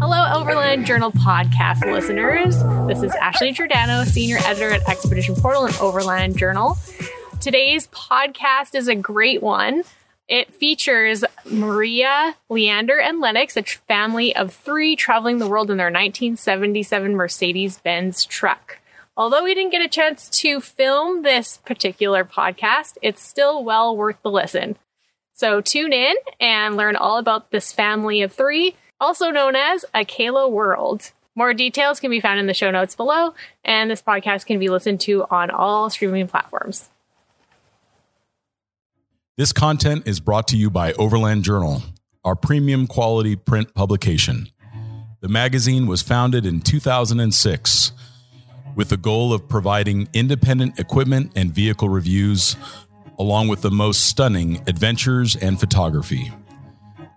Hello, Overland Journal podcast listeners. This is Ashley Giordano, senior editor at Expedition Portal and Overland Journal. Today's podcast is a great one. It features Maria, Leander, and Lennox, a family of three traveling the world in their 1977 Mercedes Benz truck. Although we didn't get a chance to film this particular podcast, it's still well worth the listen. So tune in and learn all about this family of three, also known as Akela World. More details can be found in the show notes below, and this podcast can be listened to on all streaming platforms. This content is brought to you by Overland Journal, our premium quality print publication. The magazine was founded in 2006 with the goal of providing independent equipment and vehicle reviews, along with the most stunning adventures and photography.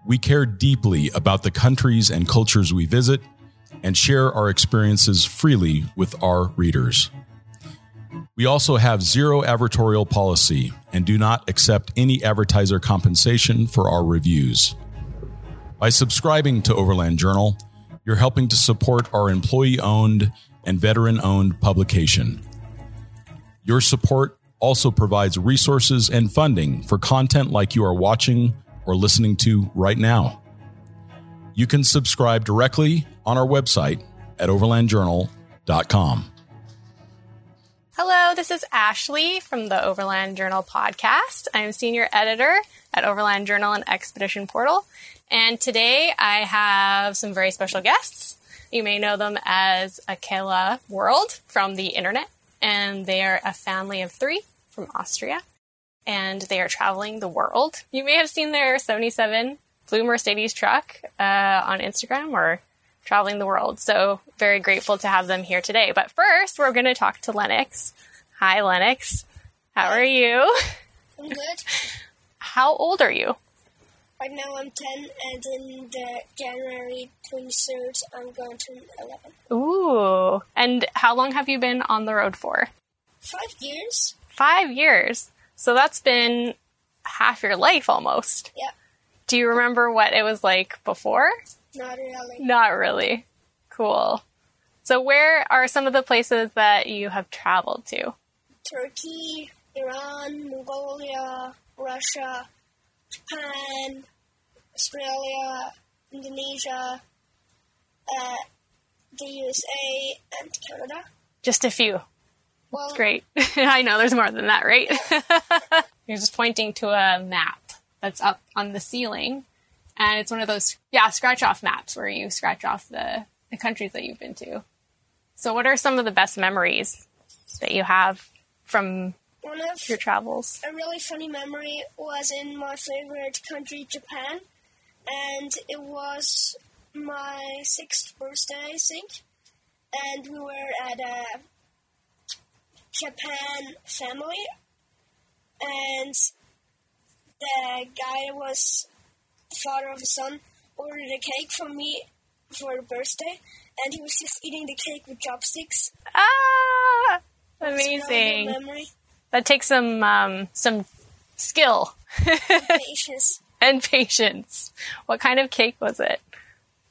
We care deeply about the countries and cultures we visit and share our experiences freely with our readers. We also have zero advertorial policy and do not accept any advertiser compensation for our reviews. By subscribing to Overland Journal, you're helping to support our employee owned and veteran owned publication. Your support also provides resources and funding for content like you are watching or listening to right now. You can subscribe directly on our website at overlandjournal.com. Hello, this is Ashley from the Overland Journal podcast. I'm senior editor at Overland Journal and Expedition Portal. And today I have some very special guests. You may know them as Akela World from the internet, and they are a family of three from Austria, and they are traveling the world. You may have seen their 77 blue Mercedes truck uh, on Instagram or traveling the world. So very grateful to have them here today. But first, we're going to talk to Lennox. Hi, Lennox. How are you? I'm good. How old are you? Right now I'm 10, and in the January 23rd, I'm going to 11. Ooh. And how long have you been on the road for? Five years? Five years. So that's been half your life almost. Yeah, Do you remember what it was like before? not really. Not really. Cool. So, where are some of the places that you have traveled to? Turkey, Iran, Mongolia, Russia, Japan, Australia, Indonesia, uh, the USA, and Canada. Just a few. Well, Great. I know there's more than that, right? You're just pointing to a map that's up on the ceiling. And it's one of those, yeah, scratch off maps where you scratch off the, the countries that you've been to. So, what are some of the best memories that you have from one of your travels? a really funny memory was in my favorite country, Japan, and it was my sixth birthday, I think. And we were at a Japan family, and the guy was the father of the son ordered a cake for me for a birthday, and he was just eating the cake with chopsticks. Ah, It's a really good amazing. That takes some um, some skill patience. and patience. What kind of cake was it?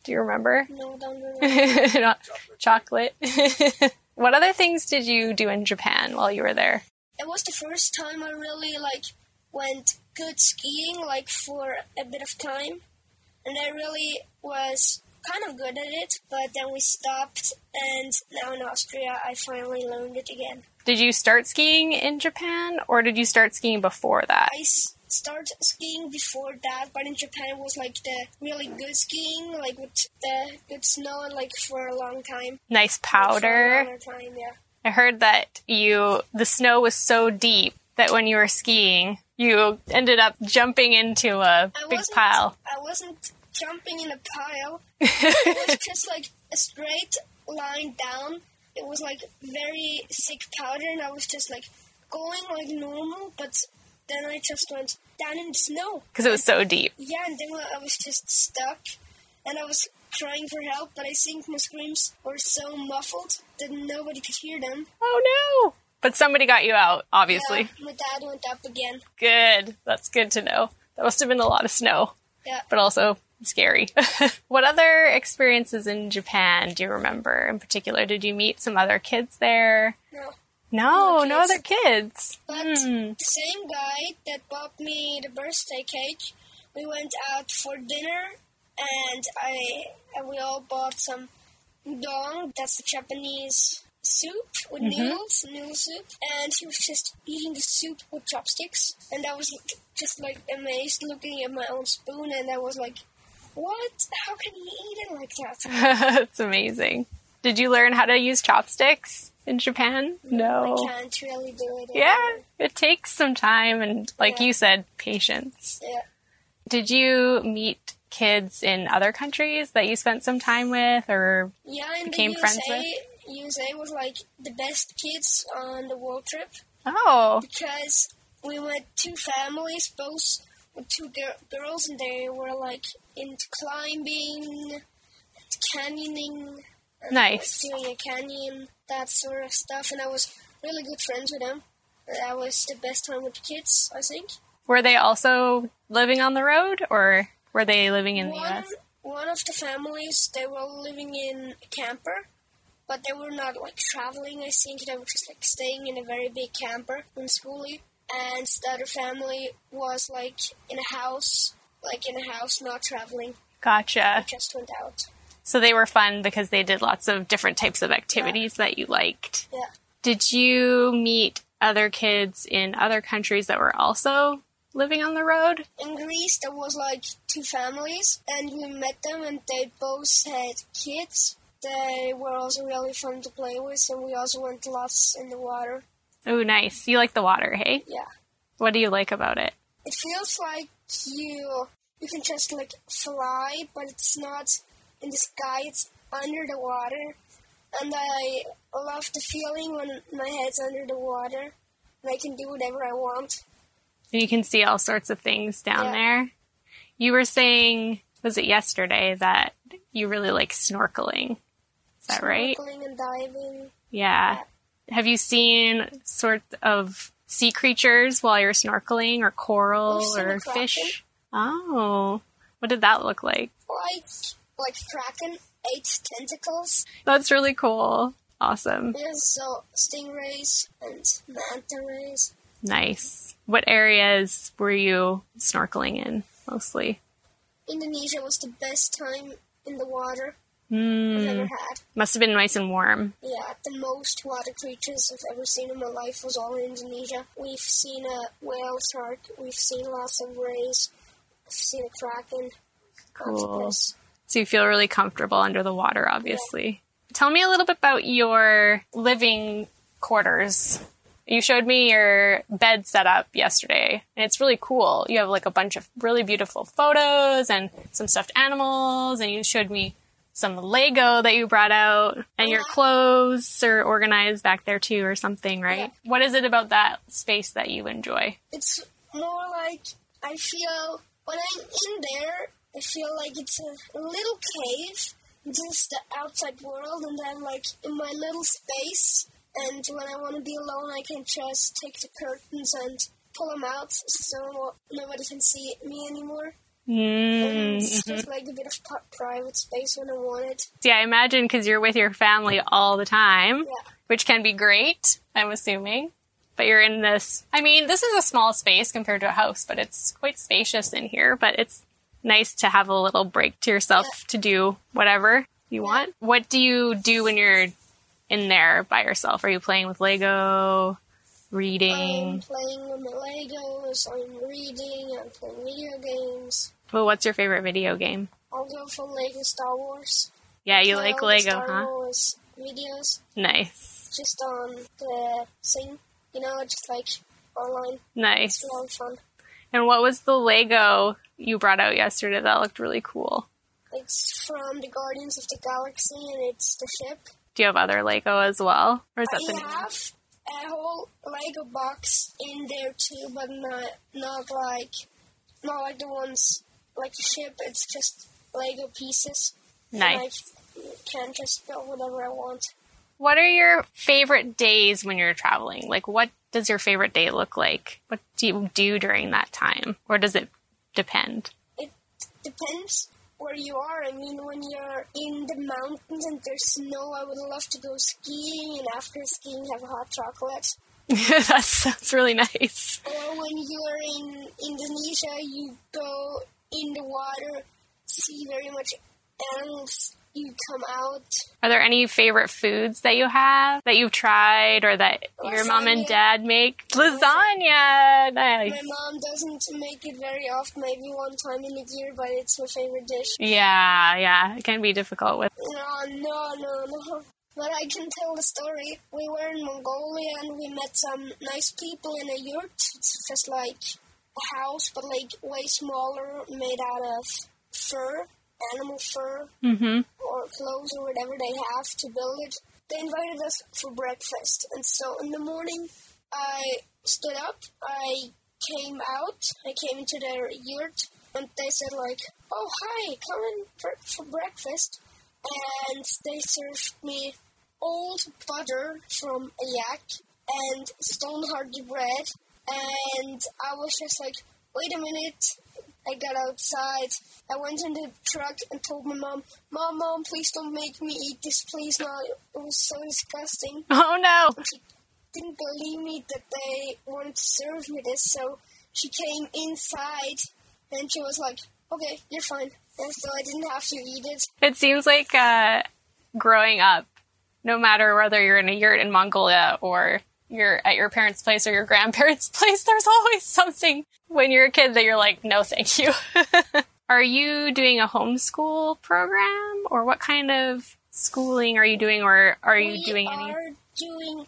Do you remember? No, don't remember. Not chocolate. what other things did you do in Japan while you were there? it was the first time I really like went good skiing like for a bit of time and I really was kind of good at it but then we stopped and now in Austria I finally learned it again. Did you start skiing in Japan or did you start skiing before that? I s- started skiing before that but in Japan it was like the really good skiing like with the good snow and like for a long time. Nice For a powder. longer time, yeah. I heard that you the snow was so deep that when you were skiing, you ended up jumping into a I big pile. I wasn't jumping in a pile. it was just like a straight line down. It was like very thick powder, and I was just like going like normal, but then I just went down in the snow. Because it was so deep. Yeah, and then I was just stuck, and I was crying for help, but I think my screams were so muffled that nobody could hear them. Oh no! But somebody got you out, obviously. Yeah, my dad went up again. Good. That's good to know. That must have been a lot of snow, Yeah. but also scary. what other experiences in Japan do you remember in particular? Did you meet some other kids there? No. No, No no kids. other kids. But Hmm. the same guy that bought me the birthday cake, we went out for dinner, and I and we all bought some udon. That's the Japanese soup with noodles, noodle soup, and he was just eating the soup with chopsticks, and I was just like amazed, looking at my own spoon, and I was like, "What? How can he eat it like that?" That's amazing. Did you learn how to use chopsticks in Japan? No. I can't really do it. Yeah, anymore. it takes some time and, like Yeah. you said, patience. Yeah. Did you meet kids in other countries that you spent some time with, or Yeah, and became the friends USA, USA was like the best kids on the world trip oh, because we went two families, both with two gir- girls, and they were like into climbing, canyoning, and, Nice. like, doing a canyon, that sort of stuff. And I was really good friends with them. Uh, that was the best time with the kids, I think. were they also living on the road, or were they living in the one, U.S.? one of the families, they were living in a camper, but they were not like traveling. I think they were just like staying in a very big camper in Skoolie. And the other family was like in a house, like in a house, not traveling. Gotcha. Just went out. So they were fun because they did lots of different types of activities that you liked. Yeah. Did you meet other kids in other countries that were also living on the road? In Greece, there was like two families, and we met them, and they both had kids. They were also really fun to play with, and we also went lots in the water. Oh, nice. You like the water, hey? Yeah. What do you like about it? it feels like you you can just like fly, but it's not in the sky. It's under the water, and I love the feeling when my head's under the water and I can do whatever I want. And you can see all sorts of things down Yeah. there. You were saying, was it yesterday, that you really like snorkeling? Is that right? Snorkeling and diving. Yeah. Have you seen sort of sea creatures while you're snorkeling, or coral, or fish? Oh, what did that look like? Like like kraken, eight tentacles. That's really cool. Awesome. Yeah, so stingrays and manta rays. Nice. What areas were you snorkeling in mostly? Indonesia was the best time in the water I've Hmm. ever had. Must have been nice and warm. Yeah, the most water creatures I've ever seen in my life was all in Indonesia. We've seen a whale shark, we've seen lots of rays, I've seen a kraken. Cool. So you feel really comfortable under the water, obviously. Tell me a little bit about your living quarters. You showed me your bed setup yesterday, and it's really cool. You have like a bunch of really beautiful photos and some stuffed animals, and you showed me some Lego that you brought out, and your clothes are organized back there too, or something, right? What is it about that space that you enjoy? It's more like I feel when I'm in there, I feel like it's a little cave, just the outside world, and I'm like in my little space. And when I want to be alone, I can just take the curtains and pull them out so nobody can see me anymore. Mm. It's just like a bit of private space when I want it. Yeah, I imagine because you're with your family all the time, Yeah. which can be great, I'm assuming. But you're in this, I mean, this is a small space compared to a house, but it's quite spacious in here. But it's nice to have a little break to yourself to do whatever you want. What do you do when you're in there by yourself? Are you playing with Lego, I'm reading? playing with my Legos, I'm reading, I'm playing video games. Well, what's your favorite video game? I'll go for Lego Star Wars. Yeah, you like Lego, Star huh? Wars videos Nice. just on the thing, you know, just like online. Nice. It's a lot of fun. And what was the Lego you brought out yesterday that looked really cool? It's from the Guardians of the Galaxy, and it's the ship. Do you have other Lego as well? Or is that I the one? have a whole Lego box in there too, but not not like not like the ones like the ship. It's just Lego pieces. And Nice. I can just build whatever I want. What are your favorite days when you're traveling? Like, what does your favorite day look like? What do you do during that time? Or does it depend? It depends where you are. I mean, when you're in the mountains and there's snow, I would love to go skiing and after skiing have a hot chocolate. that sounds really nice. Or when you're in Indonesia, you go in the water, see very much animals. You come out. Are there any favorite foods that you have that you've tried or that your mom and dad make? Lasagna! Nice. My mom doesn't make it very often, maybe one time in a year, but it's my favorite dish. Yeah, yeah. It can be difficult with. No, no, no, no. But I can tell the story. We were in Mongolia and we met some nice people in a yurt. It's just like a house, but like way smaller, made out of fur, animal fur, Mm-hmm. Or clothes or whatever they have to build it. They invited us for breakfast, and so in the morning, I stood up. I came out. I came into their yurt, and they said like, "Oh, hi, come in for, breakfast." And they served me old butter from a yak and stone hardy bread. And I was just like, wait a minute. I got outside. I went in the truck and told my mom, Mom, Mom, please don't make me eat this, please. No, it was so disgusting. Oh no! She didn't believe me that they wanted to serve me this, so she came inside and she was like, okay, you're fine. And so I didn't have to eat it. It seems like uh, growing up, no matter whether you're in a yurt in Mongolia or you're at your parents' place or your grandparents' place, there's always something when you're a kid that you're like, no, thank you. are you doing a homeschool program or what kind of schooling are you doing or are you we doing any? are doing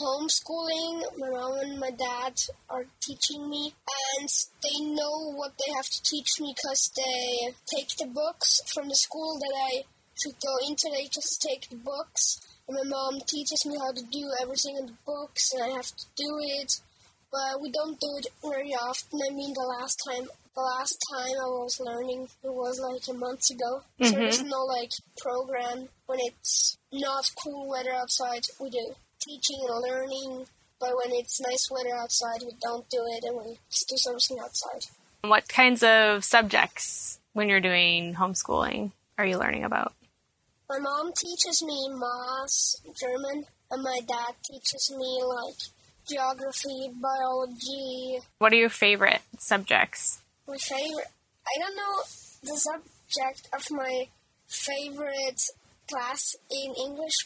homeschooling. My mom and my dad are teaching me, and they know what they have to teach me because they take the books from the school that I should go into. They just take the books, and my mom teaches me how to do everything in the books, and I have to do it. But we don't do it very often. I mean, the last time, the last time I was learning, it was like a month ago. So mm-hmm. there's no like program when it's not cool weather outside. We do teaching and learning, but when it's nice weather outside, we don't do it, and we just do something outside. What kinds of subjects when you're doing homeschooling are you learning about? My mom teaches me math, German, and my dad teaches me like geography, biology. What are your favorite subjects? My favorite, I don't know the subject of my favorite class in English,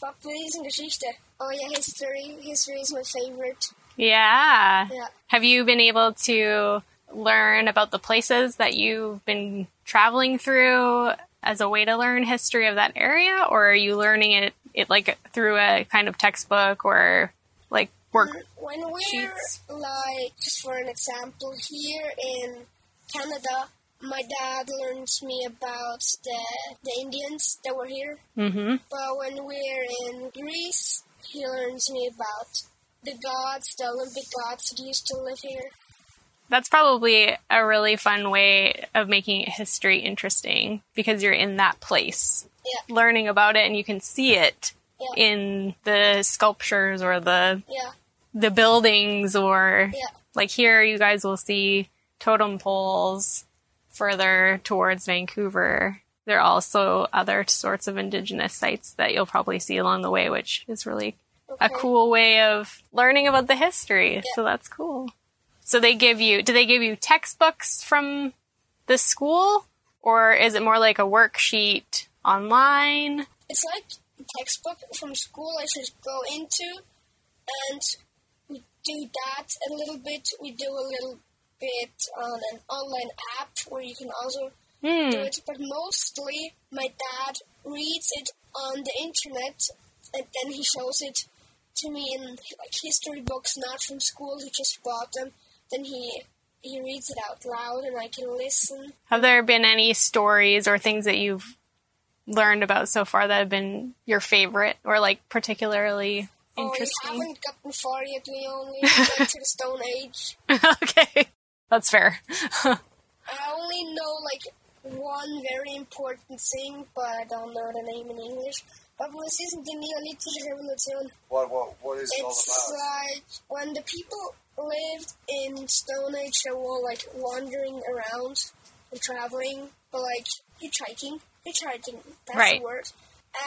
Geschichte. Oh yeah, history. History is my favorite. Yeah. Yeah. Have you been able to learn about the places that you've been traveling through as a way to learn history of that area, or are you learning it, it like through a kind of textbook or like work? When we're sheets. like, just for an example, here in Canada, my dad learns me about the the Indians that were here. Mm-hmm. But when we're in Greece, he learns me about the gods, the Olympic gods that used to live here. That's probably a really fun way of making history interesting because you're in that place, Yeah. learning about it, and you can see it Yeah. in the sculptures or the Yeah, the buildings or like here you guys will see totem poles further towards Vancouver. There are also other sorts of indigenous sites that you'll probably see along the way, which is really a cool way of learning about the history. So that's cool. So they give you do they give you textbooks from the school or is it more like a worksheet online? It's like a textbook from school I should go into, and we do that a little bit. We do a little bit on an online app where you can also Hmm. do it, but mostly my dad reads it on the internet and then he shows it to me in like history books, not from school. He just bought them. Then he he reads it out loud and I can listen. Have there been any stories or things that you've learned about so far that have been your favorite or like particularly interesting? Oh, we interesting? haven't gotten far yet. We only went to the Stone Age. okay, that's fair. I only know like one very important thing, but I don't know the name in English. Aber was ist denn die Neolithische Revolution? What what what is it all about? It's like when the people lived in Stone Age, they were like wandering around and traveling, but like hitchhiking. Hitchhiking, that's Right. the word.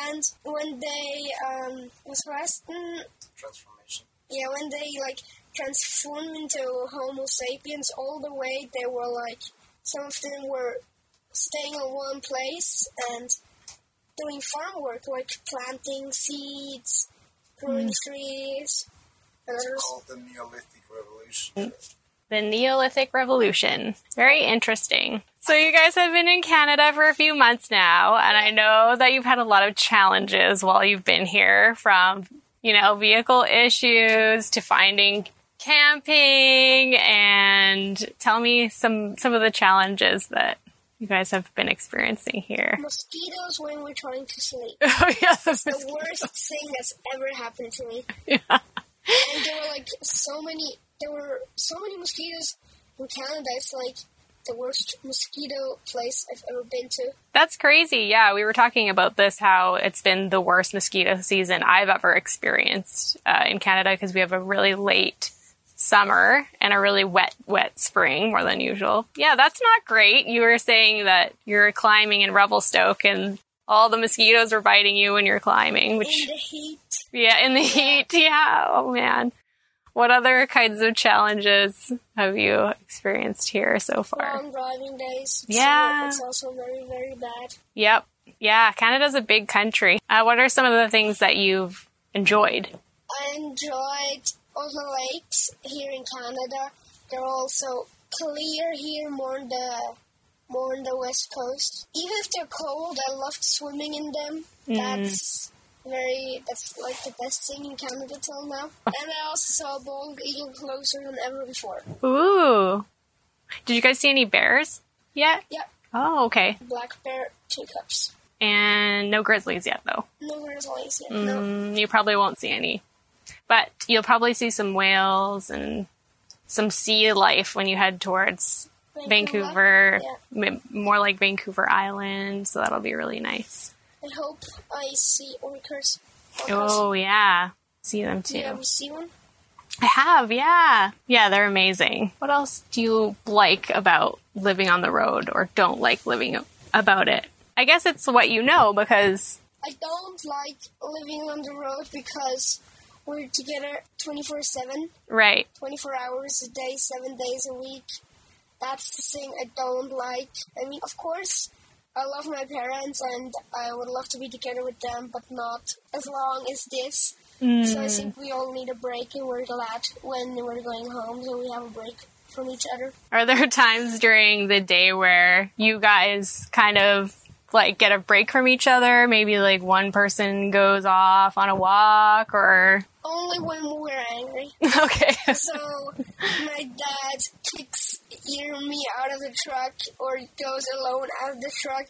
And when they um, was resting, Transformation. yeah, when they like transformed into Homo sapiens, all the way they were like some of them were staying in one place and doing farm work, like planting seeds, growing trees, and It's others. called the Neolithic Revolution. The Neolithic Revolution. Very interesting. So, you guys have been in Canada for a few months now, and I know that you've had a lot of challenges while you've been here from, you know, vehicle issues to finding camping and tell me some some of the challenges that you guys have been experiencing here. Mosquitoes when we're trying to sleep. oh yeah, the The worst thing that's ever happened to me. Yeah. And there were like so many. There were so many mosquitoes in Canada. It's like the worst mosquito place I've ever been to. That's crazy. Yeah, we were talking about this how it's been the worst mosquito season I've ever experienced uh, in Canada because we have a really late summer and a really wet, wet spring more than usual. Yeah, that's not great. You were saying that you're climbing in Revelstoke and all the mosquitoes were biting you when you're climbing, which In the heat, yeah, in the heat. Yeah. Oh, man. What other kinds of challenges have you experienced here so far? long driving days. Yeah. So it's also very, very bad. Yep. Yeah, Canada's a big country. Uh, what are some of the things that you've enjoyed? I enjoyed all the lakes here in Canada. They're also clear here, more on the more on the west coast. Even if they're cold, I loved swimming in them. That's very that's like the best thing in Canada till now. and I also saw a bald eagle closer than ever before. Ooh. Did you guys see any bears yet? Yep, Oh, okay. black bear, two cups. And no grizzlies yet, though. No grizzlies yet. No. Mm, you probably won't see any. But you'll probably see some whales and some sea life when you head towards Vancouver, Yeah. more like Vancouver Island. So that'll be really nice. I hope I see orcas. orcas. Oh, yeah. See them too. Ever see one? I have, yeah. Yeah, they're amazing. What else do you like about living on the road or don't like living about it? I guess it's what you know because, I don't like living on the road because we're together 24 7, right, 24 hours a day, 7 days a week. That's the thing I don't like. I mean, of course, I love my parents and I would love to be together with them, but not as long as this. So I think mm. we all need a break and we're glad when we're going home so we have a break from each other. are there times during the day where you guys kind of like get a break from each other? Maybe like one person goes off on a walk or. Only when we're angry. okay. So my dad kicks either me out of the truck or goes alone out of the truck.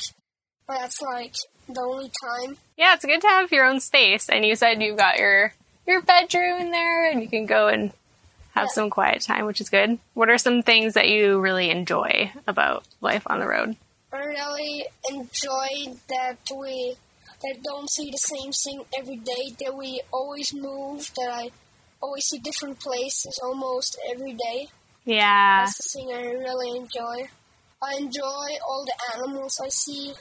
But that's like the only time. Yeah, it's good to have your own space. And you said you've got your your bedroom in there, and you can go and have Yeah. some quiet time, which is good. What are some things that you really enjoy about life on the road? I really enjoy that we that don't see the same thing every day. That we always move. That I always see different places almost every day. Yeah, That's the thing I really enjoy. I enjoy all the animals I see.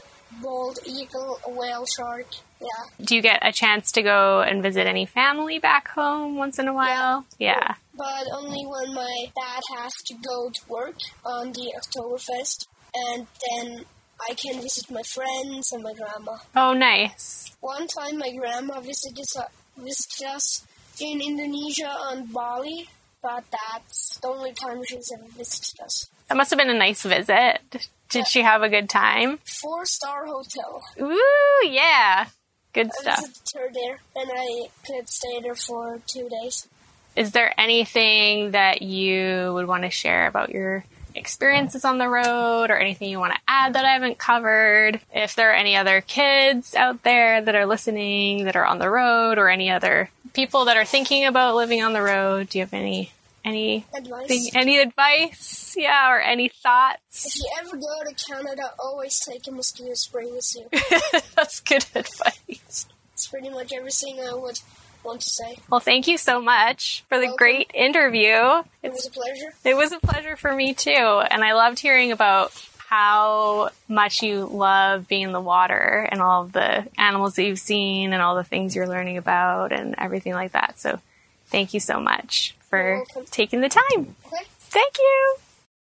Bald eagle, whale shark. Yeah. do you get a chance to go and visit any family back home once in a while? Yeah. but only when my dad has to go to work on the Oktoberfest, and then I can visit my friends and my grandma. Oh, nice. One time, my grandma visited us, visited us in Indonesia on Bali, but that's the only time she's ever visited us. That must have been a nice visit. Did she have a good time? Four star hotel. Ooh, yeah. Good I stuff. visited her there, and I could stay there for two days. Is there anything that you would want to share about your experiences on the road or anything you want to add that I haven't covered? If there are any other kids out there that are listening that are on the road or any other people that are thinking about living on the road, do you have any any Advice. any advice? Yeah, or any thoughts? If you ever go to Canada, always take a mosquito spray with you. That's good advice. It's pretty much everything I would want to say. Well, thank you so much for the Welcome. great interview. It was a pleasure. It was a pleasure for me too. And I loved hearing about how much you love being in the water and all of the animals that you've seen and all the things you're learning about and everything like that. So thank you so much for taking the time. Okay. Thank you.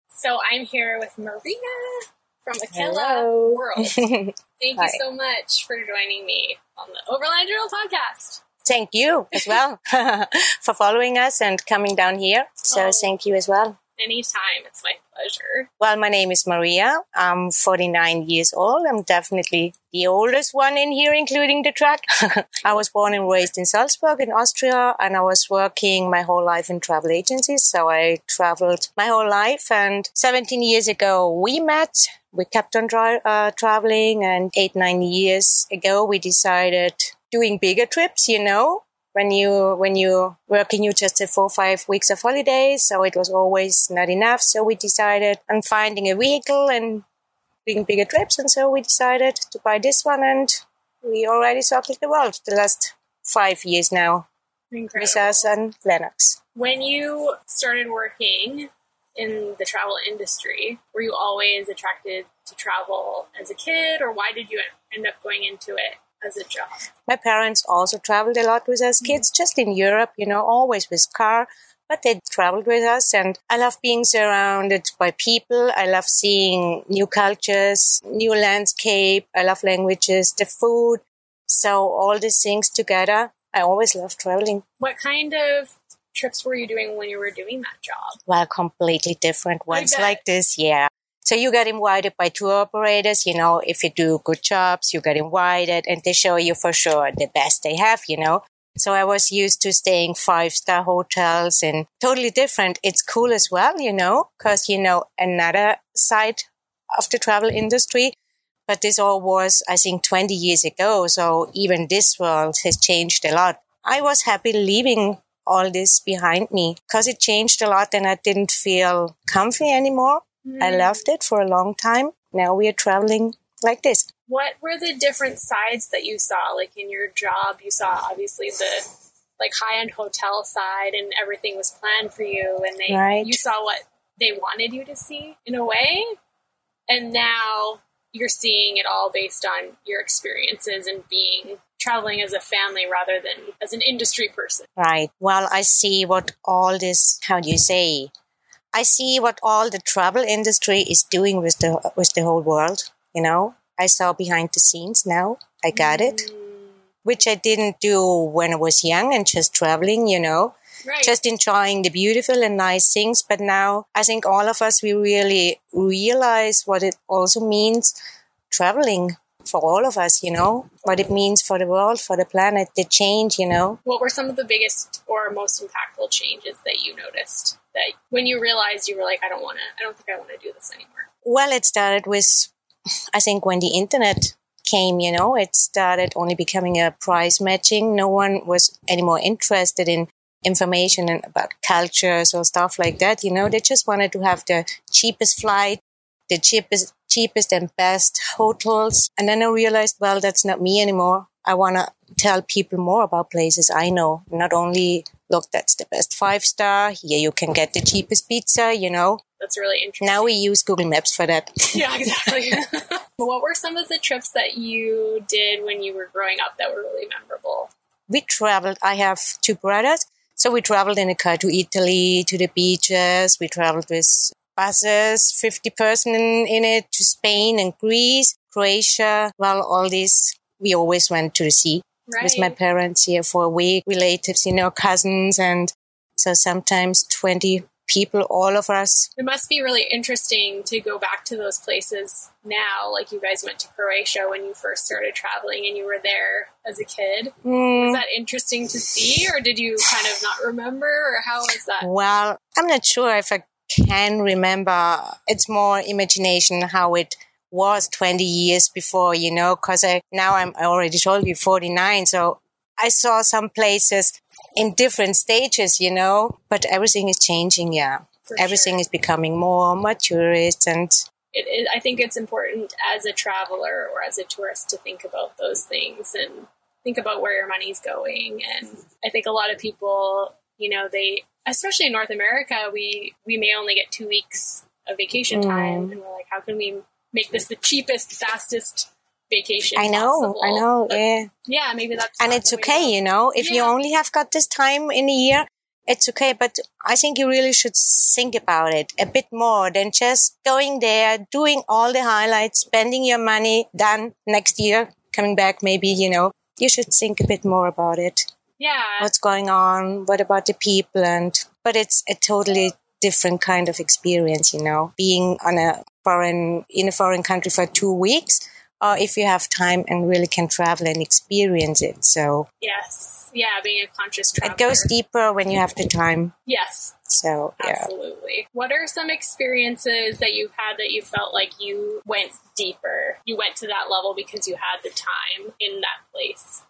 So I'm here with Maria from Akela World. Thank you so much for joining me on the Overland Journal podcast. Thank you as well for following us and coming down here. So Oh. thank you as well. Anytime, it's my pleasure. Well, my name is Maria. I'm 49 years old. I'm definitely the oldest one in here, including the truck. I was born and raised in Salzburg in Austria, and I was working my whole life in travel agencies. So I traveled my whole life. And 17 years ago, we met. We kept on uh, traveling, and eight, nine years ago, we decided doing bigger trips, you know, when you when you working you just have four or five weeks of holidays so it was always not enough so we decided on finding a vehicle and doing bigger trips and so we decided to buy this one and we already circled the world the last five years now Incredible. with us and Lennox. When you started working in the travel industry, were you always attracted to travel as a kid, or why did you end up going into it as a job? My parents also traveled a lot with us mm-hmm. kids, just in Europe, you know, always with car, but they traveled with us. And I love being surrounded by people. I love seeing new cultures, new landscape. I love languages, the food. So all these things together, I always love traveling. What kind of trips were you doing when you were doing that job? Well, completely different ones like this, yeah. So you get invited by tour operators, you know, if you do good jobs, you get invited and they show you for sure the best they have, you know. So I was used to staying five star hotels and totally different. It's cool as well, you know, cause you know another side of the travel industry. But this all was, I think, 20 years ago. So even this world has changed a lot. I was happy leaving all this behind me because it changed a lot and I didn't feel comfy anymore. I mm-hmm. loved it for a long time. Now we are traveling like this. What were the different sides that you saw? Like in your job, you saw obviously the like high end hotel side, and everything was planned for you, and they Right. you saw what they wanted you to see in a way, and now you're seeing it all based on your experiences and being traveling as a family rather than as an industry person. Right. Well, I see what all this, how do you say? I see what all the travel industry is doing with the, with the whole world, you know? I saw behind the scenes now. I got it, mm. which I didn't do when I was young and just traveling, you know? Right. just enjoying the beautiful and nice things. But now I think all of us, we really realize what it also means traveling for all of us, you know, what it means for the world, for the planet, the change, you know. what were some of the biggest or most impactful changes that you noticed that when you realized you were like, I don't want to, I don't think I want to do this anymore? Well, it started with, I think, when the internet came, you know, it started only becoming a price matching. No one was any more interested in information and about cultures or stuff like that. You know, they just wanted to have the cheapest flight, the cheapest, cheapest and best hotels. And then I realized, well, that's not me anymore. I want to tell people more about places I know, not only look, that's the best five star. Here you can get the cheapest pizza, you know. That's really interesting. Now we use Google Maps for that. yeah, exactly. what were some of the trips that you did when you were growing up that were really memorable? we traveled. I have two brothers. So we traveled in a car to Italy, to the beaches. We traveled with buses, 50 person in, in it, to Spain and Greece, Croatia. Well, all this, we always went to the sea Right. with my parents here for a week, relatives, you know, cousins. And so sometimes 20 people, all of us. it must be really interesting to go back to those places now. Like you guys went to Croatia when you first started traveling and you were there as a kid. Hmm. Was that interesting to see, or did you kind of not remember, or how was that? Well, I'm not sure if I can remember. It's more imagination how it was 20 years before, you know, because I now I'm I already told you 49, so I saw some places in different stages, you know, but everything is changing. Yeah, For everything sure. is becoming more maturist and It, it, I think it's important as a traveler or as a tourist to think about those things and think about where your money's going. And I think a lot of people, you know, they, especially in North America, we, we may only get two weeks of vacation Mm. time. And we're like, how can we make this the cheapest, fastest vacation? I know, possible? I know, But yeah. yeah, maybe that's and it's the way to okay, you know, if you only have got this time in a year, it's okay. But I think you really should think about it a bit more than just going there, doing all the highlights, spending your money, done next year, coming back, maybe, you know, you should think a bit more about it. Yeah. What's going on? What about the people? And, but it's a totally different kind of experience, you know, being on a foreign, in a foreign country for two weeks. Or if you have time and really can travel and experience it. So, Yes. Yeah, being a conscious traveler. it goes deeper when you have the time. Yes, So yeah. absolutely. What are some experiences that you've had that you felt like you went deeper? You went to that level because you had the time in that place.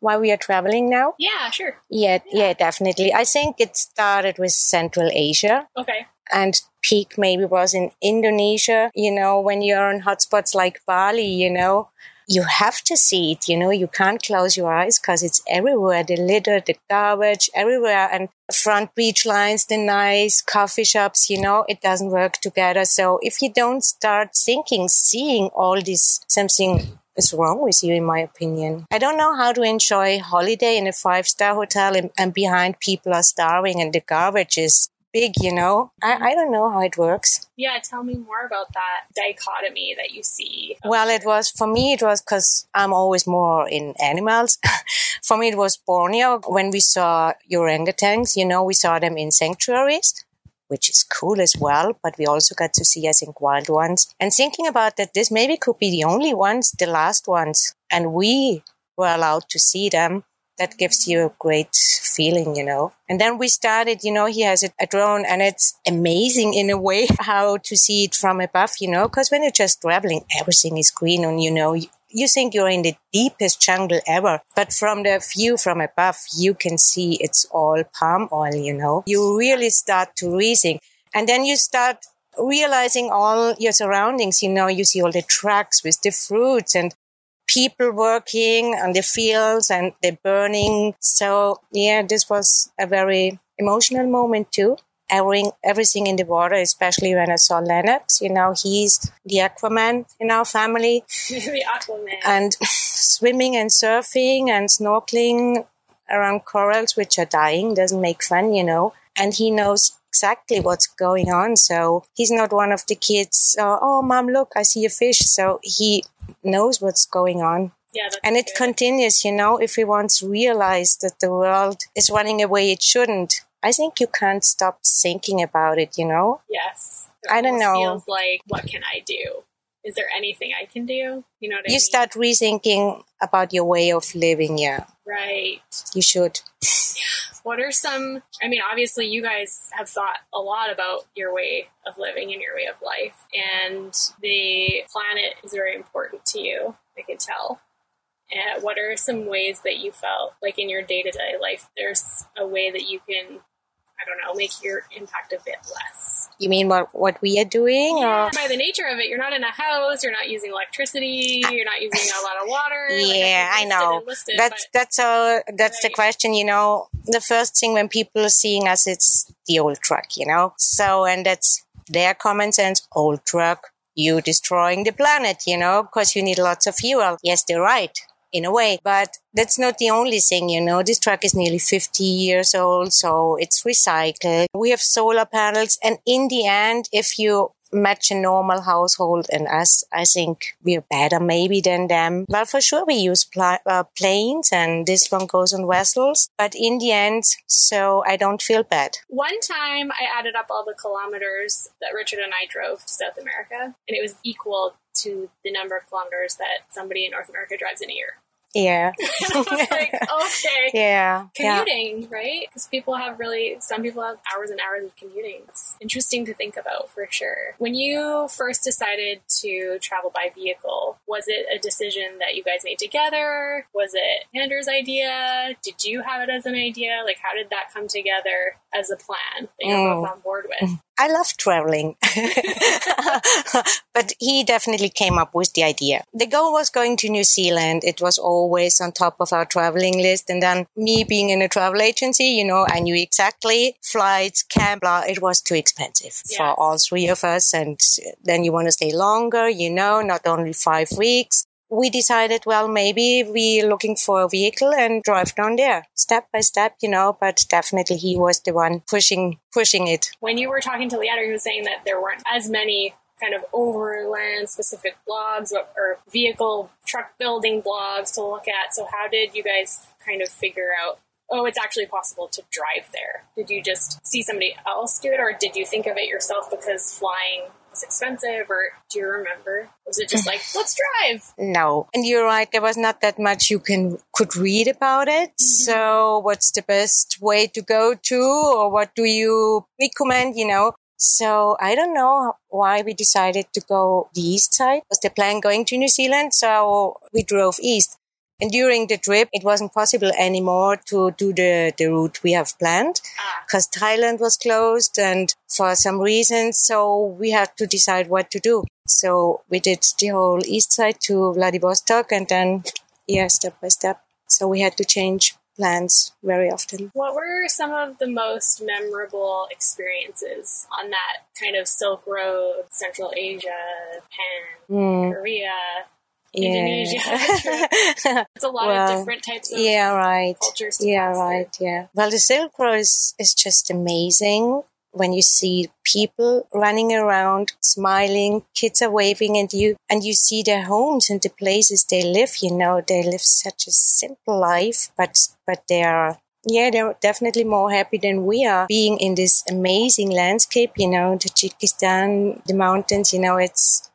Why we are traveling now? Yeah, sure. Yeah, yeah, definitely. I think it started with Central Asia Okay. And peak maybe was in Indonesia. You know, when you're on hotspots like Bali, you know, you have to see it. You know, you can't close your eyes because it's everywhere. The litter, the garbage, everywhere. And front beach lines, the nice coffee shops, you know, it doesn't work together. So if you don't start thinking, seeing all this, something is wrong with you, in my opinion. I don't know how to enjoy holiday in a five star hotel and, and behind people are starving and the garbage is big, you know. I, mm-hmm. I don't know how it works. Yeah, tell me more about that dichotomy that you see. Well, it was for me. It was because I'm always more in animals. for me, it was Borneo when we saw orangutans. You know, we saw them in sanctuaries, which is cool as well. But we also got to see, I think, wild ones. And thinking about that, this maybe could be the only ones, the last ones, and we were allowed to see them. That gives you a great feeling, you know. And then we started, you know, he has a, a drone and it's amazing in a way how to see it from above, you know, because when you're just traveling, everything is green and, you know, you, you think you're in the deepest jungle ever. But from the view from above, you can see it's all palm oil, you know. You really start to rethink. And then you start realizing all your surroundings, you know, you see all the trucks with the fruits and people working on the fields and they're burning. So yeah, this was a very emotional moment too. Everything, everything in the water, especially when I saw Lennox, you know, he's the Aquaman in our family the Aquaman. and swimming and surfing and snorkeling around corals, which are dying, doesn't make fun, you know, and he knows exactly what's going on. So he's not one of the kids, uh, oh, mom, look, I see a fish. So he knows what's going on. yeah, And it good. continues, you know, if we once realize that the world is running away it shouldn't, I think you can't stop thinking about it, you know? Yes. I don't know. Feels like, what can I do? Is there anything I can do? You know what I You mean? start rethinking about your way of living, yeah. Right. You should. What are some? I mean, obviously, you guys have thought a lot about your way of living and your way of life, and the planet is very important to you. I can tell. And what are some ways that you felt like in your day to day life? There's a way that you can, I don't know, make your impact a bit less. You mean what, what we are doing? Yeah, by the nature of it, you're not in a house. You're not using electricity. You're not using a lot of water. Like, Yeah, I know. listed, That's that's a that's the question, you know. The first thing when people are seeing us, it's the old truck, you know. So and that's their common sense. Old truck, you destroying the planet, you know, because you need lots of fuel. Yes, they're right in a way, but that's not the only thing, you know. This truck is nearly 50 years old, so it's recycled. We have solar panels, and in the end, if you match a normal household and us, I think we're better maybe than them. Well, for sure we use pl- uh, planes and this one goes on vessels, but in the end, so I don't feel bad. One time I added up all the kilometers that Richard and I drove to South America, and it was equal to the number of kilometers that somebody in North America drives in a year. Yeah. And I was like, okay. yeah. Yeah. Commuting, right? Because people have really, some people have hours and hours of commuting. It's interesting to think about for sure. When you first decided to travel by vehicle, was it a decision that you guys made together? Was it Anders' idea? Did you have it as an idea? Like, how did that come together as a plan that you're both Mm. on board with? I love traveling. but he definitely came up with the idea. The goal was going to New Zealand. It was always on top of our traveling list. And then me being in a travel agency, you know, I knew exactly flights, camp, blah, it was too expensive Yes. for all three of us. And then you want to stay longer, you know, not only five weeks. We decided, well, maybe we're looking for a vehicle and drive down there step by step, you know, but definitely he was the one pushing, pushing it. When you were talking to Leander, he was saying that there weren't as many kind of overland specific blogs or, or vehicle truck building blogs to look at. So how did you guys kind of figure out? Oh, it's actually possible to drive there. Did you just see somebody else do it, or did you think of it yourself because flying was expensive, or do you remember? Was it just like let's drive? No. And you're right. There was not that much you can, could read about it. Mm-hmm. So what's the best way to go to or what do you recommend, you know? So I don't know why we decided to go the east side. Was the plan going to New Zealand? So we drove east. And during the trip, it wasn't possible anymore to do the, the route we have planned Ah, because Thailand was closed and for some reasons. So we had to decide what to do. So we did the whole east side to Vladivostok and then, yeah, step by step. So we had to change plans very often. what were some of the most memorable experiences on that kind of Silk Road, Central Asia, Japan, Mm, Korea? Yeah. Indonesia. It's a lot Well, of different types of yeah, right. cultures. Yeah, pass through. right. Yeah. Well, the Silk Road is, is just amazing when you see people running around, smiling, kids are waving at you, and you see their homes and the places they live. You know, they live such a simple life, but but they are. Yeah, they're definitely more happy than we are being in this amazing landscape. You know, Tajikistan, the mountains. You know, it's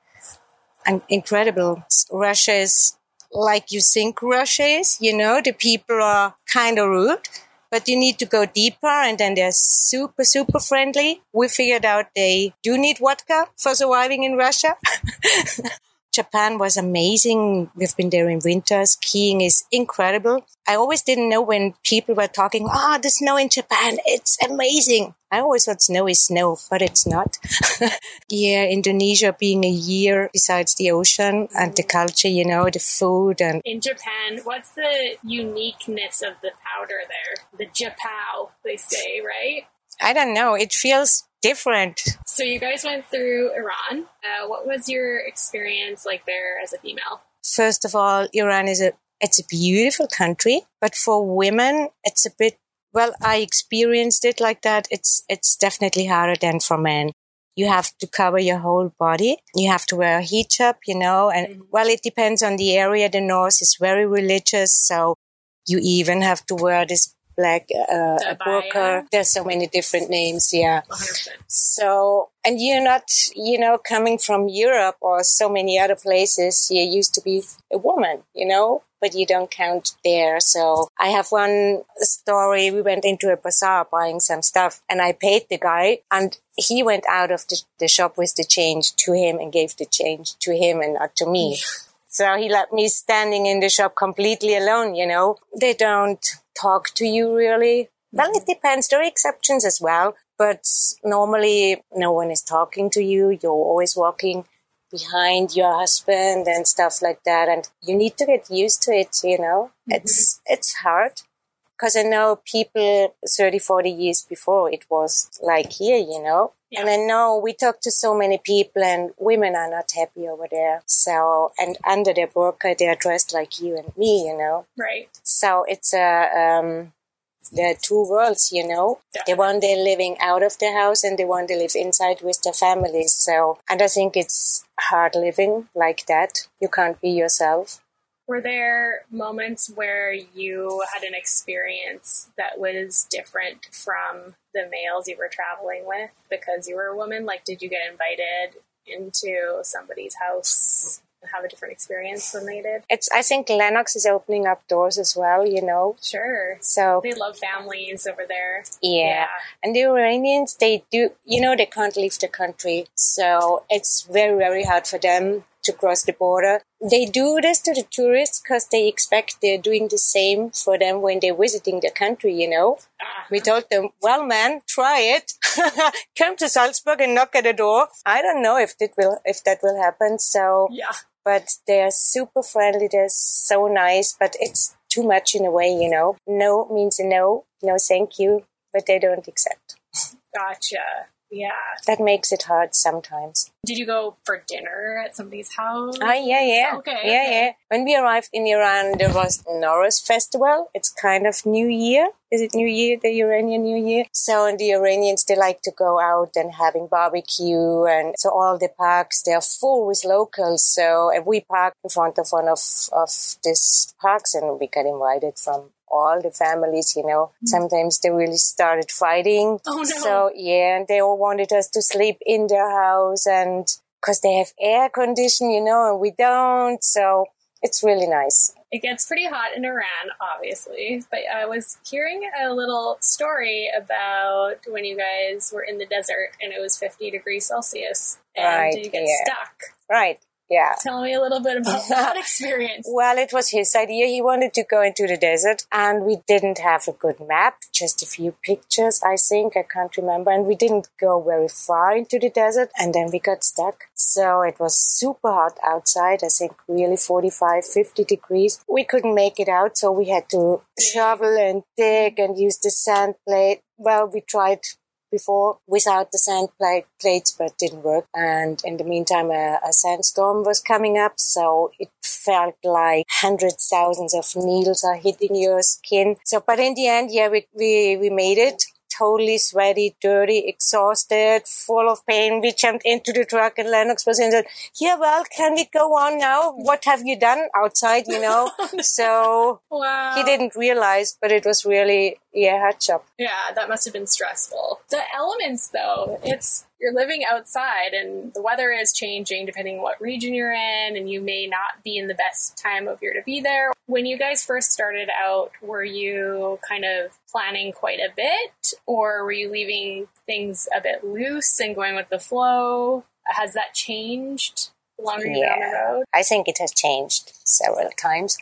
incredible. Russia is like you think Russia is. You know, the people are kind of rude, but you need to go deeper and then they're super, super friendly. We figured out they do need vodka for surviving in Russia. Japan was amazing. We've been there in winter. Skiing is incredible. I always didn't know when people were talking, ah, the snow in Japan, it's amazing. I always thought snow is snow, but it's not. yeah, Indonesia being a year besides the ocean and the culture, you know, the food and In Japan, what's the uniqueness of the powder there? The JaPow, they say, right? I don't know. It feels different. So you guys went through Iran. Uh, what was your experience like there as a female? First of all, Iran is a it's a beautiful country, but for women, it's a bit well. I experienced it like that. It's it's definitely harder than for men. You have to cover your whole body. You have to wear a hijab, you know, and well, it depends on the area. The north is very religious, so you even have to wear this black uh, a burqa. There's so many different names, yeah. 100%. So, and you're not, you know, coming from Europe or so many other places, you used to be a woman, you know, but you don't count there. So I have one story. We went into a bazaar buying some stuff and I paid the guy and he went out of the, the shop with the change to him and gave the change to him and not to me. So he left me standing in the shop completely alone, you know. They don't talk to you really. Well, it depends. There are exceptions as well, but normally no one is talking to you. You're always walking behind your husband and stuff like that. And you need to get used to it, you know. Mm-hmm. It's, it's hard. Cause I know people 30, 40 years before it was like here, you know. Yeah. And I know we talk to so many people and women are not happy over there. So, and under their burqa, they are dressed like you and me, you know. Right. So it's a, um, there are two worlds, you know. The one they're living out of their house and the one they live inside with their families. So, and I think it's hard living like that. You can't be yourself. Were there moments where you had an experience that was different from the males you were traveling with because you were a woman? Like, did you get invited into somebody's house and have a different experience than they did? It's, I think Lennox is opening up doors as well, you know. Sure. So, They love families over there. yeah. And the Iranians, they do, you know, they can't leave the country. So it's very, very hard for them to cross the border. They do this to the tourists because they expect they're doing the same for them when they're visiting the country, you know. We told them, well, man, try it. Come to Salzburg and knock at the door. I don't know if that will, if that will happen. So, Yeah. but they're super friendly. They're so nice, but it's too much in a way, you know. No means a no. No, thank you. But they don't accept. Gotcha. Yeah. That makes it hard sometimes. Did you go for dinner at somebody's house? Ah, yeah, yeah. Okay, Yeah, okay. yeah. When we arrived in Iran, there was Nowruz Festival. It's kind of New Year. Is it New Year, the Iranian New Year? So the Iranians, they like to go out and having barbecue. And so all the parks, they're full with locals. So and we parked in front of one of, of these parks and we got invited from all the families, you know. Mm. Sometimes they really started fighting. Oh, no. So yeah, and they all wanted us to sleep in their house and because they have air condition, you know, and we don't. So it's really nice. It gets pretty hot in Iran, obviously, but I was hearing a little story about when you guys were in the desert and it was 50 degrees Celsius and Right, you get yeah. stuck. Right. Yeah. Tell me a little bit about that experience. Well, it was his idea. He wanted to go into the desert and we didn't have a good map, just a few pictures, I think. I can't remember. And we didn't go very far into the desert and then we got stuck. So it was super hot outside. I think really 45, 50 degrees. We couldn't make it out. So we had to shovel and dig and use the sand plate. Well, we tried before without the sand plate plates, but didn't work. And in the meantime, a, a sandstorm was coming up, so it felt like hundreds, thousands of needles are hitting your skin. So, but in the end, yeah, we we, we made it. Totally sweaty, dirty, exhausted, full of pain. We jumped into the truck and Lennox was in the, yeah, well, can we go on now? What have you done outside, you know? so Wow. he didn't realize, but it was really, yeah, job. Yeah, that must have been stressful. The elements, though, it's you're living outside and the weather is changing depending on what region you're in, and you may not be in the best time of year to be there. When you guys first started out, were you kind of planning quite a bit, or were you leaving things a bit loose and going with the flow? Has that changed longer you're down the road? I think it has changed several times.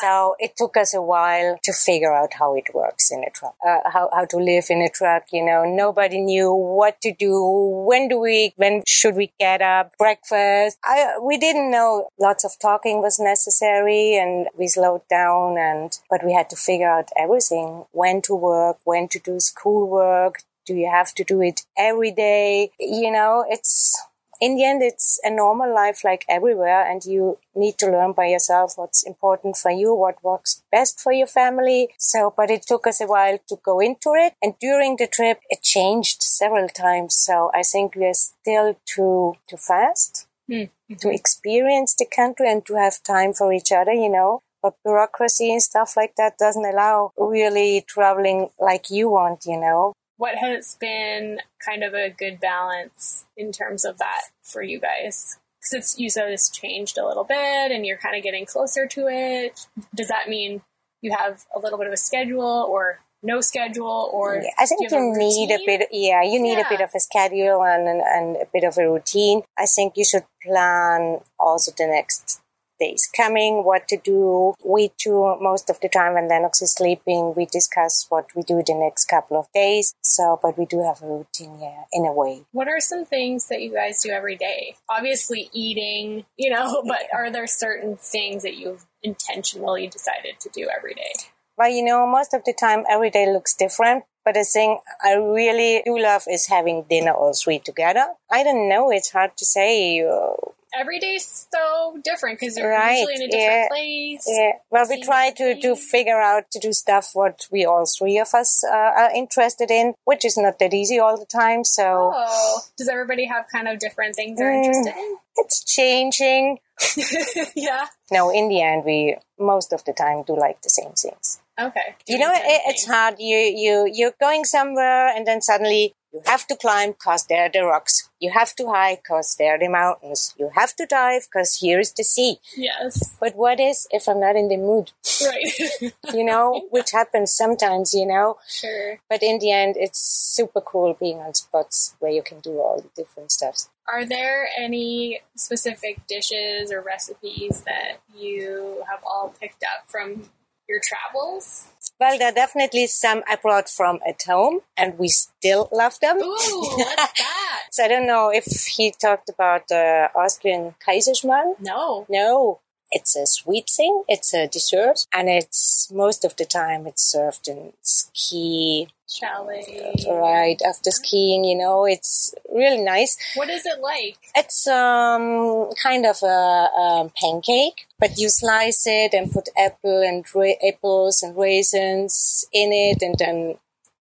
So it took us a while to figure out how it works in a truck, uh, how, how to live in a truck. You know, nobody knew what to do. When do we, when should we get up? Breakfast. I, we didn't know lots of talking was necessary and we slowed down and, but we had to figure out everything. When to work, when to do schoolwork. Do you have to do it every day? You know, it's, in the end, it's a normal life like everywhere, and you need to learn by yourself what's important for you, what works best for your family. So, but it took us a while to go into it. And during the trip, it changed several times. So I think we are still too, too fast Hmm. to experience the country and to have time for each other, you know. But bureaucracy and stuff like that doesn't allow really traveling like you want, you know. What has been kind of a good balance in terms of that for you guys? It's you said it's changed a little bit, and you're kind of getting closer to it. Does that mean you have a little bit of a schedule, or no schedule, or Yeah, I think you, a need a bit. Yeah, you need Yeah. a bit of a schedule and, and and a bit of a routine. I think you should plan also the next days coming, what to do. We too, most of the time when Lennox is sleeping, we discuss what we do the next couple of days. So, but we do have a routine, yeah, in a way. What are some things that you guys do every day? Obviously, eating, you know, but are there certain things that you've intentionally decided to do every day? Well, you know, most of the time every day looks different. But the thing I really do love is having dinner all three together. I don't know, it's hard to say. Uh, Every day's so different because you're Right, usually in a different yeah. place. Yeah, well, we try to to, figure out to do stuff what we all three of us uh, are interested in, which is not that easy all the time. So Oh, does everybody have kind of different things they're Mm. interested in? it's changing. yeah. No, in the end, we most of the time do like the same things. Okay. You know, it, it's hard. You you you're going somewhere, and then suddenly you have to climb because there are the rocks. You have to hike because there are the mountains. You have to dive because here is the sea. Yes. But what is if I'm not in the mood? Right. You know, which happens sometimes. You know. sure. But in the end, it's super cool being on spots where you can do all the different stuff. Are there any specific dishes or recipes that you have all picked up from your travels? Well, there are definitely some I brought from at home, and we still love them. Ooh, what's that? So I don't know if he talked about the Austrian Kaiserschmarrn. No. No, it's a sweet thing. It's a dessert, and it's most of the time it's served in ski. Chalet. Right after skiing, you know, it's really nice. What is it like? It's um kind of a, um pancake, but you slice it and put apple and ra- apples and raisins in it, and then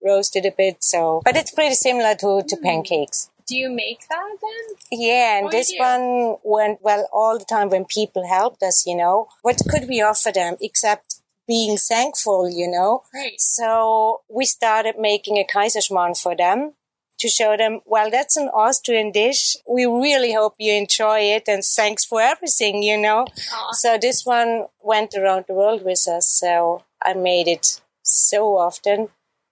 roast it a bit. So, but it's pretty similar to to pancakes. Do you make that then? Yeah, and this one went well all the time when people helped us, you know. What could we offer them except being thankful, you know? Right. So we started making a Kaiserschmarrn for them to show them, well, that's an Austrian dish. We really hope you enjoy it and thanks for everything, you know? Aw. So this one went around the world with us. So I made it so often,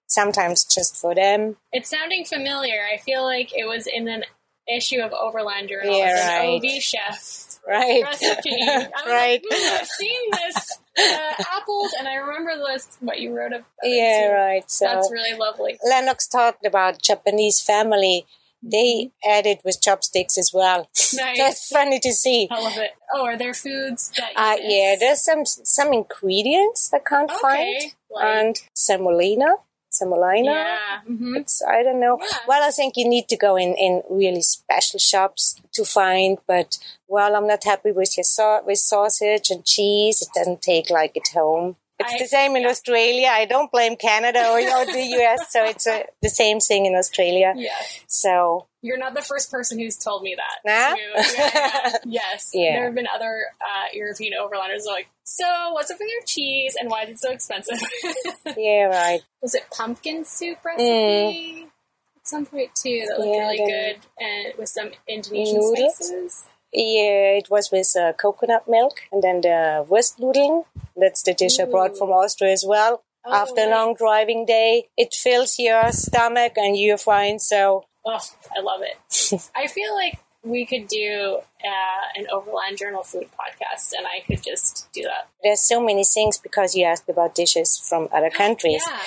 sometimes just for them. It's sounding familiar. I feel like it was in an issue of Overland Journal Yeah, as an right. OV chef Right. recipe. I'm Right. like, "Hmm, I've seen this uh, apples, and I remember this what you wrote about. it, Yeah, right. So That's really lovely. Lennox talked about Japanese family. They added with chopsticks as well. Nice. That's funny to see. I love it. Oh, are there foods that you Uh, yeah, there's some some ingredients I can't Okay. find, Like- and semolina, semolina. Yeah. hmm It's I don't know. Yeah. Well, I think you need to go in in really special shops to find. But well, I'm not happy with your sau- with sausage and cheese. It doesn't take like at home. It's I- the same in Australia. I don't blame Canada or, or the US. So it's uh the same thing in Australia. Yes. So You're not the first person who's told me that. Nah? too. Yeah, yeah. yes. Yeah. There have been other uh, European overlanders who are like, so what's up with your cheese and why is it so expensive? yeah, right. Was it pumpkin soup recipe? At some point too, that looked Mm. Yeah, really good and with some Indonesian Noodles? spices. Yeah, it was with uh, coconut milk and then the Wurstnudeln. That's the dish I brought from Austria as well. Oh, After a long driving day, it fills your stomach and you're fine. So Oh, I love it. I feel like we could do uh, an Overland Journal food podcast, and I could just do that. there's so many things because you asked about dishes from other countries. Yeah.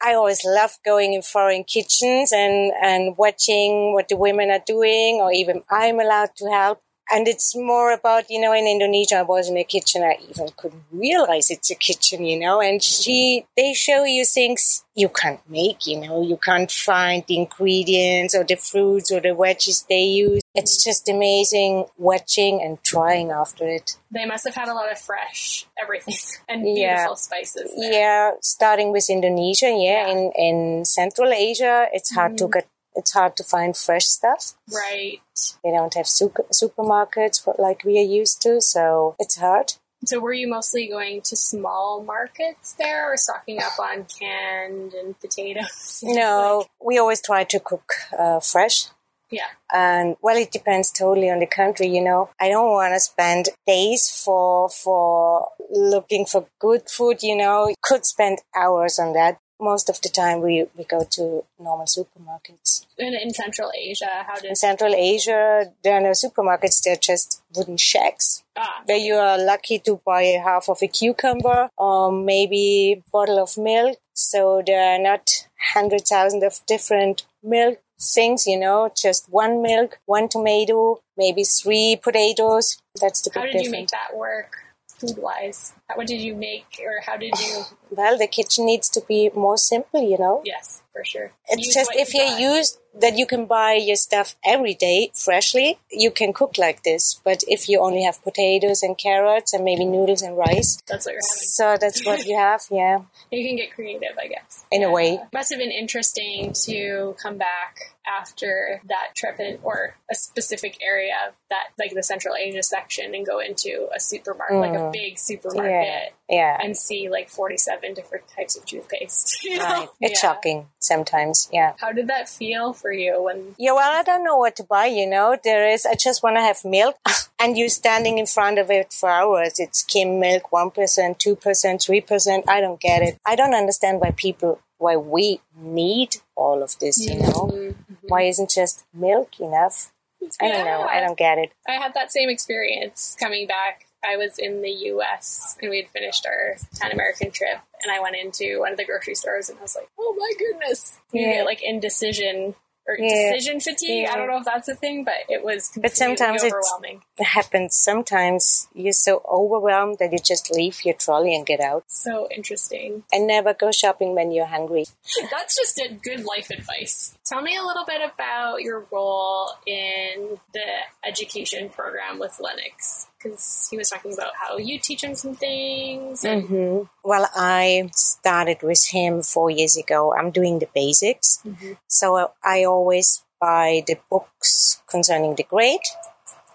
I always love going in foreign kitchens and, and watching what the women are doing or even I'm allowed to help. And it's more about, you know, in Indonesia, I was in a kitchen. I even couldn't realize it's a kitchen, you know, and she, they show you things you can't make, you know, you can't find the ingredients or the fruits or the veggies they use. It's just amazing watching and trying after it. They must have had a lot of fresh everything and Yeah. beautiful spices. There. Yeah, starting with Indonesia, yeah, Yeah. in in Central Asia, it's hard to mm. get it's hard to find fresh stuff. Right. They don't have super, supermarkets like we are used to, so it's hard. So were you mostly going to small markets there or stocking up on canned and potatoes? No, we always try to cook uh, fresh. yeah. And well, it depends totally on the country, you know. I don't want to spend days for for looking for good food, you know. Could spend hours on that. Most of the time, we we go to normal supermarkets. And in Central Asia, how In Central Asia, there are no supermarkets, they're just wooden shacks ah where you are lucky to buy half of a cucumber or maybe a bottle of milk. So there are not hundred thousand of different milk things, you know, just one milk, one tomato, maybe three potatoes. That's the how did you make that work food wise? What did you make or how did you Well, the kitchen needs to be more simple, you know. Yes, for sure. It's Use just if you used that you can buy your stuff every day freshly, you can cook like this. But if you only have potatoes and carrots and maybe noodles and rice, That's what you're having. so that's what you have, yeah. You can get creative, I guess. In a way. Must have been interesting to come back after that trip in, or a specific area that, like the Central Asia section, and go into a supermarket, like a big supermarket, Mm. Yeah. and see like 47 different types of toothpaste. you know? Right. It's Yeah. shocking sometimes, yeah. How did that feel for you when Yeah, well, I don't know what to buy, you know. There is, I just want to have milk, and you standing in front of it for hours. It's skim milk, 1%, 2%, 3%. I don't get it. I don't understand why people, why we need all of this, you know. Mm-hmm. Mm-hmm. Why isn't just milk enough? I don't know. I don't get it. I had that same experience coming back. I was in the US and we had finished our Pan American trip and I went into one of the grocery stores and I was like, oh my goodness. You Yeah. get like indecision or Yeah. decision fatigue. Yeah. I don't know if that's a thing, but it was But sometimes overwhelming. It happens sometimes. You're so overwhelmed that you just leave your trolley and get out. So interesting. And never go shopping when you're hungry. That's just a good life advice. Tell me a little bit about your role in the education program with Lennox. Because he was talking about how you teach him some things. And hmm Well, I started with him four years ago. I'm doing the basics. So uh, I always buy the books concerning the grade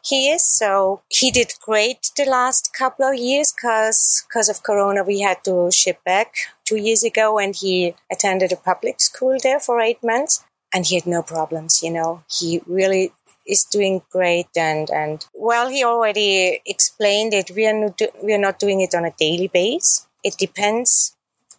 he is. So he did great the last couple of years because of Corona. We had to ship back two years ago and he attended a public school there for eight months and he had no problems, you know. He really is doing great and and well he already explained it. We are not do, we are not doing it on a daily base. It depends.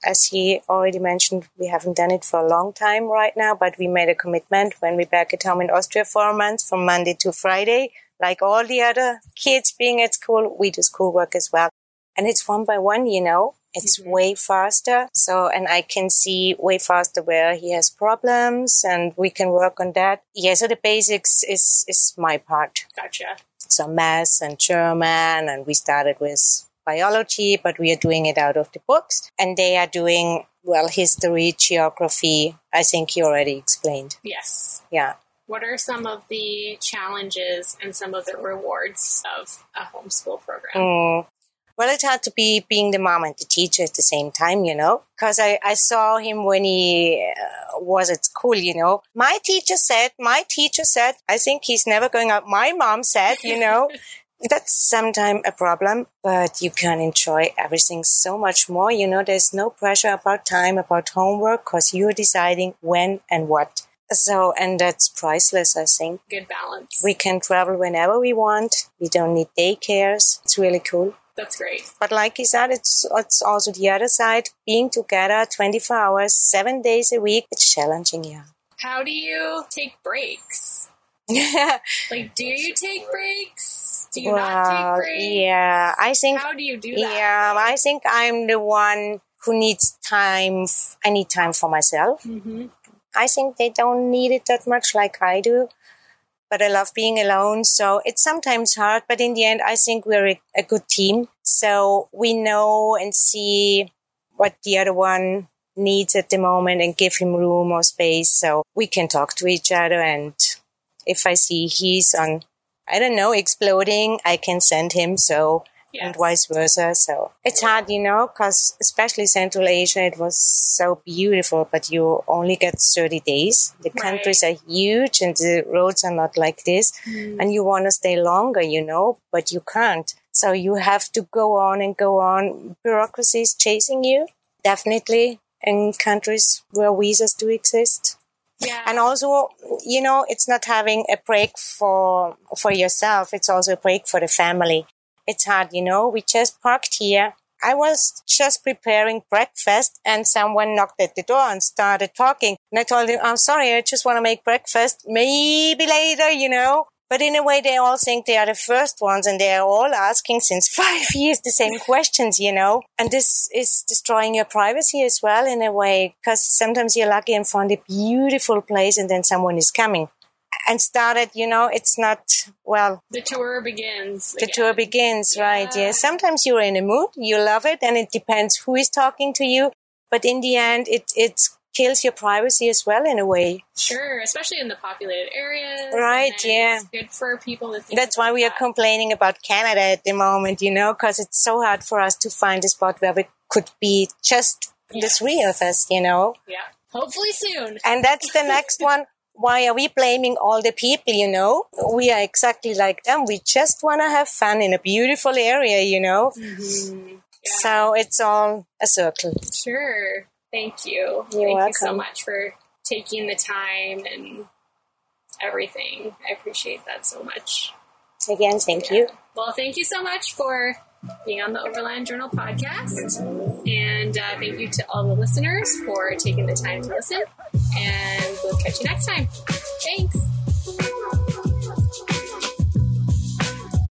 As he already mentioned we haven't done it for a long time right now but we made a commitment when we're back at home in austria for a month from monday to friday. Like all the other kids being at school we do schoolwork as well. And it's one by one you know it's way faster so and i can see way faster where he has problems and we can work on that yeah so the basics is is my part gotcha. so math and german and we started with biology but we are doing it out of the books and they are doing well history geography i think you already explained Yes. yeah What are some of the challenges and some of the rewards of a homeschool program? Mm. Well, it had to be being the mom and the teacher at the same time, you know, because I, I saw him when he uh, was at school, you know. My teacher said, my teacher said, I think he's never going out. My mom said, you know, that's sometimes a problem, but you can enjoy everything so much more. You know, there's no pressure about time, about homework, because you're deciding when and what. So, and that's priceless, I think. Good balance. We can travel whenever we want. We don't need daycares. It's really cool. That's great. But like you said, it's it's also the other side. Being together 24 hours, seven days a week, it's challenging, yeah. How do you take breaks? Like, do you take breaks? Do you not take breaks? yeah, I think, How do you do that? yeah, I think I'm the one who needs time. I need time for myself. hmm I think they don't need it that much like I do. But I love being alone. So it's sometimes hard, but in the end, I think we're a, a good team. So we know and see what the other one needs at the moment and give him room or space. So we can talk to each other. And if I see he's on, I don't know, exploding, I can send him. So and vice versa. So it's hard, you know, because especially Central Asia, it was so beautiful, but you only get 30 days. The Right. countries are huge and the roads are not like this. Mm. And you want to stay longer, you know, but you can't. So you have to go on and go on. Bureaucracy is chasing you, definitely, in countries where visas do exist Yeah. and also you know it's not having a break for for yourself it's also a break for the family it's hard you know. We just parked here. I was just preparing breakfast and someone knocked at the door and started talking. And i told him i'm sorry i just want to make breakfast. Maybe later you know. But in a way they all think they are the first ones and they are all asking since five years the same questions you know. And this is destroying your privacy as well in a way because sometimes you're lucky and find a beautiful place and then someone is coming and started you know it's not well the tour begins. the again. tour begins right Yeah. yeah sometimes you're in a mood you love it and it depends who is talking to you but in the end it it kills your privacy as well in a way Sure, especially in the populated areas. Right, yeah. It's good for people that's why we are complaining about canada at the moment you know because it's so hard for us to find a spot where we could be just the three of us you know Yeah. Hopefully soon. And that's the next one. Why are we blaming all the people, you know? We are exactly like them. We just want to have fun in a beautiful area, you know? Mhm. Yeah. So it's all a circle. Sure. Thank you. You're Thank you so much for taking the time and everything. I appreciate that so much. Again, thank you. Well, thank you so much for being on the Overland Journal podcast. And uh, thank you to all the listeners for taking the time to listen. And we'll catch you next time. Thanks.